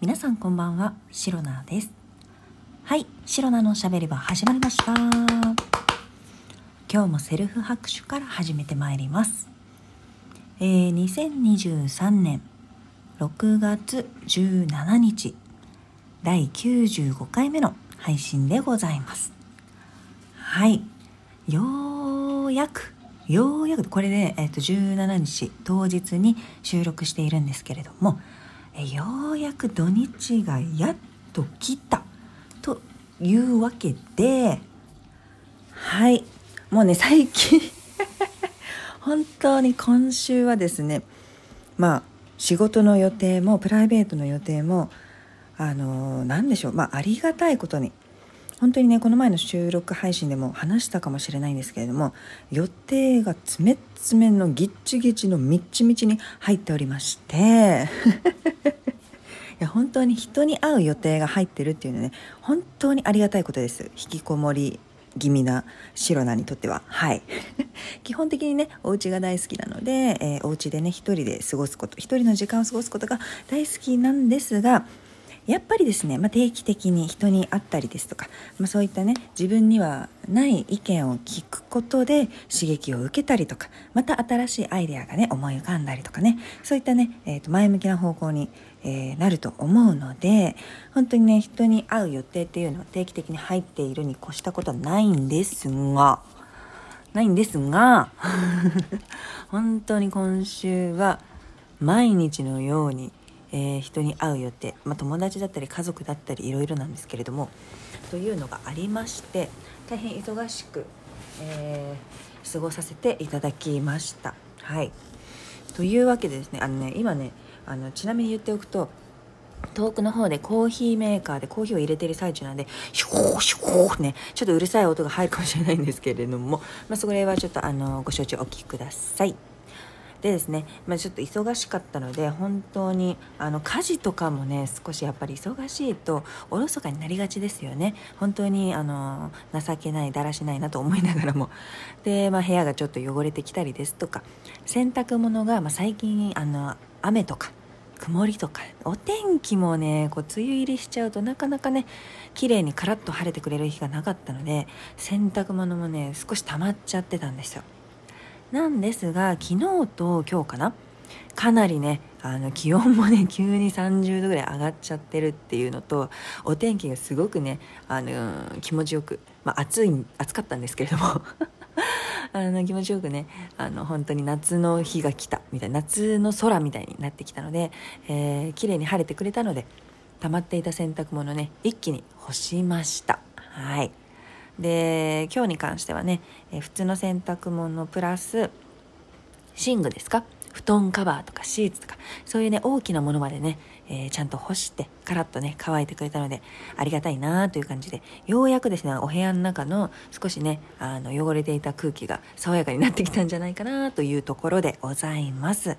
皆さんこんばんは、シロナです。はい、シロナのしゃべり場始まりました。今日もセルフ拍手から始めてまいります。えー、2023年6月17日、第95回目の配信でございます。はい、ようやく、ようやく、これで、えっ、と、17日当日に収録しているんですけれども、ようやく土日がやっと来たというわけではい。もうね最近 本当に今週はですねまあ仕事の予定もプライベートの予定もあの何でしょう。まあありがたいことに本当にねこの前の収録配信でも話したかもしれないんですけれども予定が詰め詰めのギッチギチのみっちみちに入っておりまして いや本当に人に会う予定が入ってるっていうのはね本当にありがたいことです。引きこもり気味なシロナにとっては。はい。基本的にねお家が大好きなので、えー、お家でね一人で過ごすこと一人の時間を過ごすことが大好きなんですがやっぱりですね、まあ、定期的に人に会ったりですとか、まあ、そういったね自分にはない意見を聞くことで刺激を受けたりとかまた新しいアイデアがね思い浮かんだりとかねそういったね、えー、と前向きな方向に、えー、なると思うので本当にね人に会う予定っていうのは定期的に入っているに越したことはないんですがないんですが 本当に今週は毎日のようにえー、人に会う予定、まあ、友達だったり家族だったりいろいろなんですけれどもというのがありまして大変忙しく、えー、過ごさせていただきました。はいというわけでですねあのね今ねあのちなみに言っておくと遠くの方でコーヒーメーカーでコーヒーを入れてる最中なんでシュコーシュコーねちょっとうるさい音が入るかもしれないんですけれども、まあ、それはちょっとあのご承知おきください。でですね、まあ、ちょっと忙しかったので本当にあの家事とかもね少しやっぱり忙しいとおろそかになりがちですよね。本当にあの情けないだらしないなと思いながらも。で、まあ、部屋がちょっと汚れてきたりですとか洗濯物が、まあ、最近あの雨とか曇りとかお天気もねこう梅雨入りしちゃうとなかなかね綺麗にカラッと晴れてくれる日がなかったので洗濯物もね少し溜まっちゃってたんですよ。なんですが昨日と今日かな？かなりねあの気温もね 急に30度ぐらい上がっちゃってるっていうのとお天気がすごくねあの気持ちよく、まあ、暑い暑かったんですけれども あの気持ちよくねあの本当に夏の日が来たみたいな夏の空みたいになってきたので、えー、綺麗に晴れてくれたので溜まっていた洗濯物ね一気に干しました。はい。で今日に関してはね、えー、普通の洗濯物プラス寝具ですか？布団カバーとかシーツとかそういうね大きなものまでね、えー、ちゃんと干してカラッとね乾いてくれたのでありがたいなという感じでようやくですねお部屋の中の少しねあの汚れていた空気が爽やかになってきたんじゃないかなというところでございます。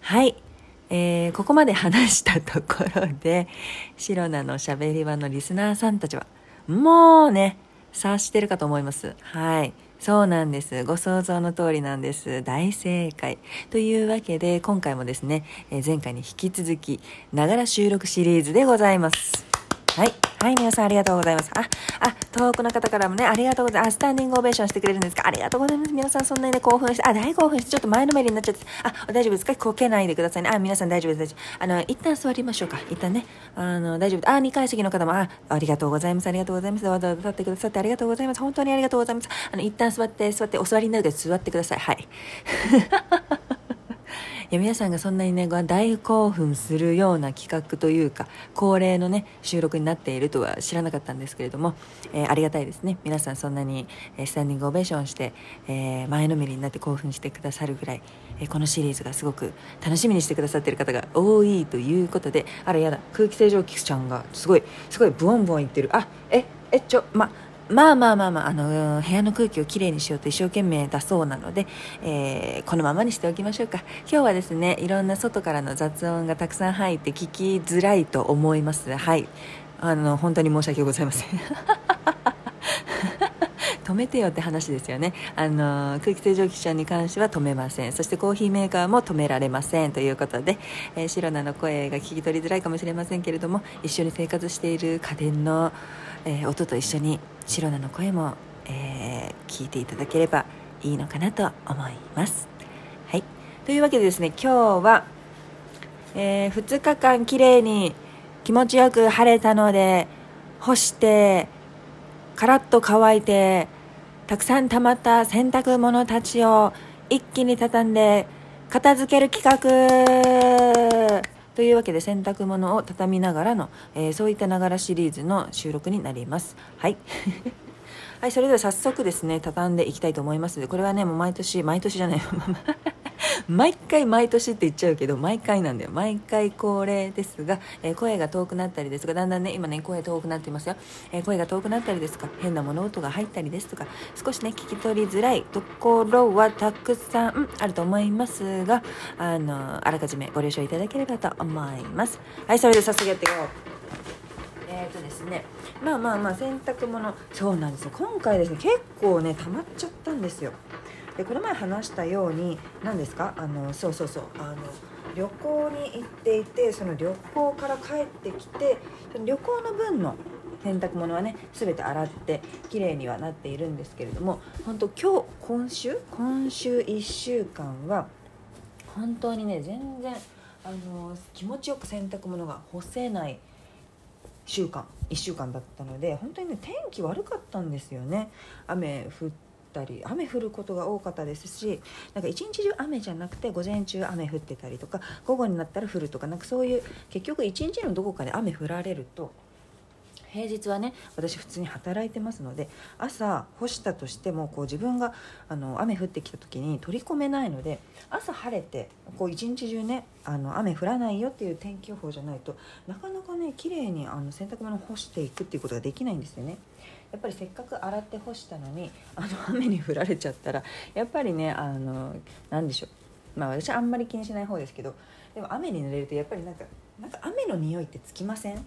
はい。えー、ここまで話したところでシロナのしゃべり場のリスナーさんたちはもうね、察してるかと思います。はい。そうなんです。ご想像の通りなんです。大正解。というわけで、今回もですね、え、前回に引き続き、ながら収録シリーズでございます。はい。はい、皆さんありがとうございます。あ、あ、遠くの方からもね、ありがとうございます。あ、スタンディングオベーションしてくれるんですか？ありがとうございます。皆さんそんなにね、興奮して、あ、大興奮して、ちょっと前のめりになっちゃって、あ、大丈夫ですか？こけないでくださいね。あ、皆さん大丈夫です。あの、一旦座りましょうか。一旦ね、あの、大丈夫です。あ、2階席の方も、あ、ありがとうございます。ありがとうございます。わざわざ立ってくださってありがとうございます。本当にありがとうございます。あの、一旦座って、座って、お座りになるで座ってください。はい。いや皆さんがそんなにね大興奮するような企画というか恒例のね収録になっているとは知らなかったんですけれども、えー、ありがたいですね。皆さんそんなに、え、スタンディングオベーションして、えー、前のめりになって興奮してくださるぐらい、えこのシリーズがすごく楽しみにしてくださっている方が多いということであらやだ空気清浄機ちゃんがすごいすごいブオンブオンいってる。あええちょままあまあまあまあ、あの、部屋の空気をきれいにしようと一生懸命だそうなので、えー、このままにしておきましょうか。今日はですね、いろんな外からの雑音がたくさん入って聞きづらいと思います。はい。あの、本当に申し訳ございません。止めてよって話ですよね。あの空気清浄機車に関しては止めません。そしてコーヒーメーカーも止められませんということで、えー、シロナの声が聞き取りづらいかもしれませんけれども一緒に生活している家電の、えー、音と一緒にシロナの声も、えー、聞いていただければいいのかなと思います。はい。というわけでですね今日は、え、2日間きれいに気持ちよく晴れたので干してカラッと乾いてたくさん溜まった洗濯物たちを一気に畳んで片付ける企画というわけで洗濯物を畳みながらの、えー、そういったながらシリーズの収録になります。はい。はい、それでは早速ですね、畳んでいきたいと思います、これはね、もう毎年、毎年じゃない、毎回毎年って言っちゃうけど毎回なんだよ毎回恒例ですが、えー、声が遠くなったりですがだんだんね今ね声遠くなっていますよ、えー、声が遠くなったりですか？変な物音が入ったりですとか少しね聞き取りづらいところはたくさんあると思いますがあのあらかじめご了承いただければと思います。はいそれでは早速やっていこう。えっ、ー、とですねまあまあまあ洗濯物。そうなんですよ。今回ですね結構ね溜まっちゃったんですよ。でこの前話したように何ですか？あのそうそうそう。あの旅行に行っていてその旅行から帰ってきてその旅行の分の洗濯物はね全て洗って綺麗にはなっているんですけれども本当今日今週？今週1週間は本当にね全然あの気持ちよく洗濯物が干せない週間1週間だったので本当にね天気悪かったんですよね。雨降っったり雨降ることが多かったですしなんか一日中雨じゃなくて午前中雨降ってたりとか午後になったら降るとかなんかそういう結局一日のどこかで雨降られると平日はね私普通に働いてますので朝干したとしてもこう自分があの雨降ってきた時に取り込めないので朝晴れてこう一日中ねあの雨降らないよっていう天気予報じゃないとなかなかね綺麗にあに洗濯物干していくっていうことができないんですよね。やっぱりせっかく洗って干したのにあの雨に降られちゃったらやっぱりねあの何でしょう。まあ私はあんまり気にしない方ですけどでも雨に濡れるとやっぱりなんかなんか雨の匂いってつきません？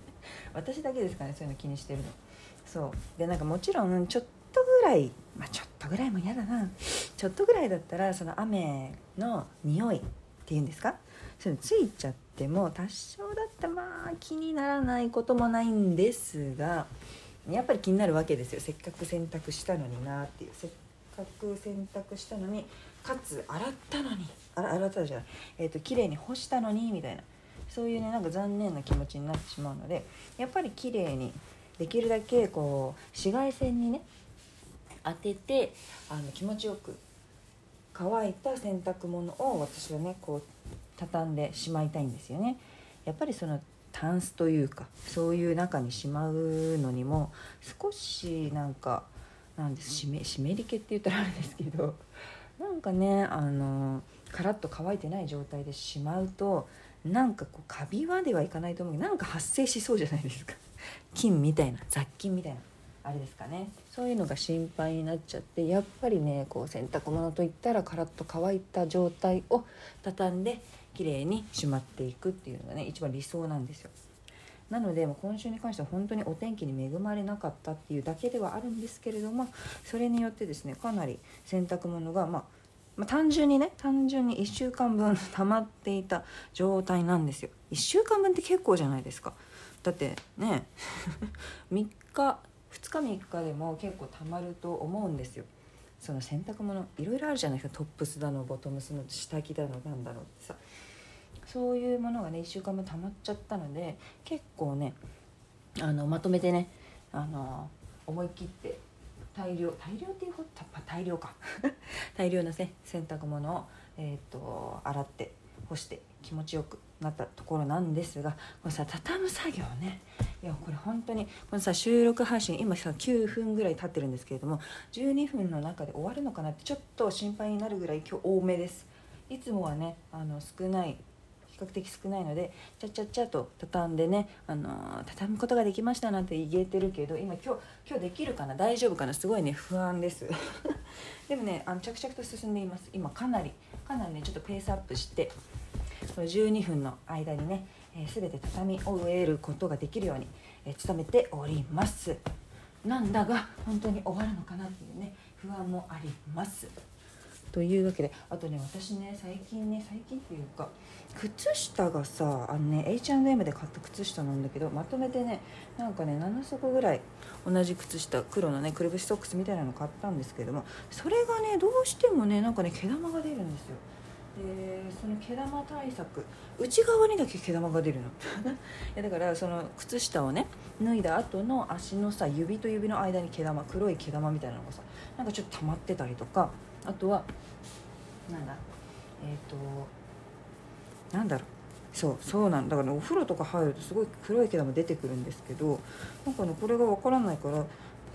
私だけですかねそういうの気にしてるの。そう。でなんかもちろんちょっとぐらいまあちょっとぐらいも嫌だな。ちょっとぐらいだったらその雨の匂いっていうんですか？そういうのついちゃっても多少だったらまあ気にならないこともないんですがやっぱり気になるわけですよ。せっかく洗濯したのになっていう。せっかく洗濯したのにかつ洗ったのに。洗ったじゃないえっ、ー、と綺麗に干したのにみたいな。そういうねなんか残念な気持ちになってしまうのでやっぱり綺麗にできるだけこう紫外線にね当ててあの気持ちよく乾いた洗濯物を私はねこう畳んでしまいたいんですよね。やっぱりそのタンスというかそういう中にしまうのにも少しなんかなんです湿湿り気って言ったらあれですけどなんかねあのカラッと乾いてない状態でしまうとなんかこうカビはではいかないと思うけどなんか発生しそうじゃないですか。菌みたいな雑菌みたいなあれですかね。そういうのが心配になっちゃってやっぱりねこう洗濯物といったらカラッと乾いた状態を畳んで綺麗にしまっていくっていうのがね一番理想なんですよ。なので今週に関しては本当にお天気に恵まれなかったっていうだけではあるんですけれどもそれによってですねかなり洗濯物が、まあ、まあ、単純にね単純に1週間分溜まっていた状態なんですよ。1週間分って結構じゃないですか。だってね 3日2日3日でも結構溜まると思うんですよ。その洗濯物いろいろあるじゃないですか。トップスだのボトムスの下着だのなんだろうってさ。そういうものがね1週間分溜まっちゃったので結構ねあのまとめてねあの思い切って大量大量っていうほど大量か。大量の、ね、洗濯物を、えーと、洗って干して気持ちよくなったところなんですがこのさ畳む作業ね。いやこれ本当にこのさ収録配信今さ9分ぐらい経ってるんですけれども12分の中で終わるのかなってちょっと心配になるぐらい今日多めです。いつもはねあの少ない比較的少ないのでちゃちゃっちゃと畳んでね、あのー、畳むことができましたなんて言えてるけど今今日今日できるかな？大丈夫かな？すごいね不安です。でもねあの着々と進んでいます。今かなりかなりねちょっとペースアップしてこの12分の間にね、えー、全て畳み終えることができるように、えー、努めております。なんだが本当に終わるのかなっていうね不安もあります。というわけであとね私ね最近ね最近っていうか靴下がさあのね H&M で買った靴下なんだけどまとめてねなんかね7足ぐらい同じ靴下黒のねくるぶしソックスみたいなの買ったんですけどもそれがねどうしてもねなんかね毛玉が出るんですよ。でその毛玉対策内側にだけ毛玉が出るの。いやだからその靴下をね脱いだ後の足のさ指と指の間に毛玉黒い毛玉みたいなのがさなんかちょっと溜まってたりとかあとはなんだえっ、ー、となんだろう。そうそうなんだ。から、ね、お風呂とか入るとすごい黒い毛玉出てくるんですけどなんかねこれが分からないから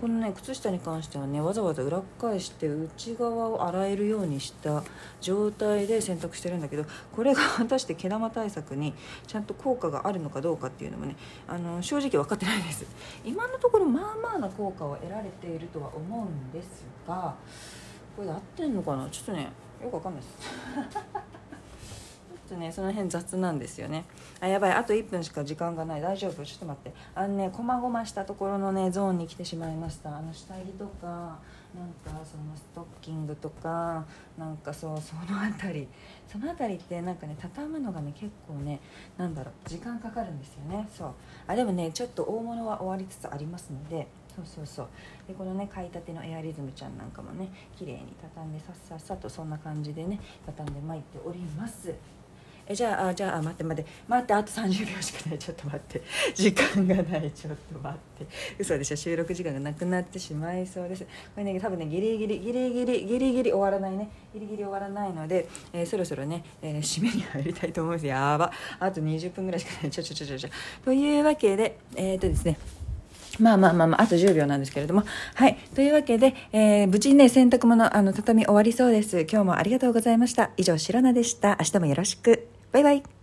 このね靴下に関してはねわざわざ裏返して内側を洗えるようにした状態で洗濯してるんだけどこれが 果たして毛玉対策にちゃんと効果があるのかどうかっていうのもねあの正直分かってないです。今のところまあまあな効果を得られているとは思うんですがこれで合ってんのかな？ちょっとねよくわかんないです。ちょっとねその辺雑なんですよね。あやばいあと1分しか時間がない。大丈夫？ちょっと待って。あのねこまごましたところのねゾーンに来てしまいました。あの下着とかなんかそのストッキングとかなんかそうその辺り。その辺りってなんかね畳むのがね結構ねなんだろう時間かかるんですよね。そう。あでもねちょっと大物は終わりつつありますのでそうそうそう。でこのね買いたてのエアリズムちゃんなんかもね綺麗に畳んでさっさっさとそんな感じでね畳んで巻いっております。えじゃあじゃあ待って待って。待ってあと30秒しかない。ちょっと待って。時間がない。ちょっと待って。嘘でしょ。収録時間がなくなってしまいそうです。これね多分ねギリギリギリギリギリギリ終わらないね。ギリギリ終わらないので、えー、そろそろね、えー、締めに入りたいと思います。やば。あと20分ぐらいしかない。ちょちょちょちょちょ。というわけでえっ、とですね。まあまあまあまあ、あと10秒なんですけれども。はい。というわけで、えー、無事にね、洗濯物、あの、畳終わりそうです。今日もありがとうございました。以上、白菜でした。明日もよろしく。バイバイ。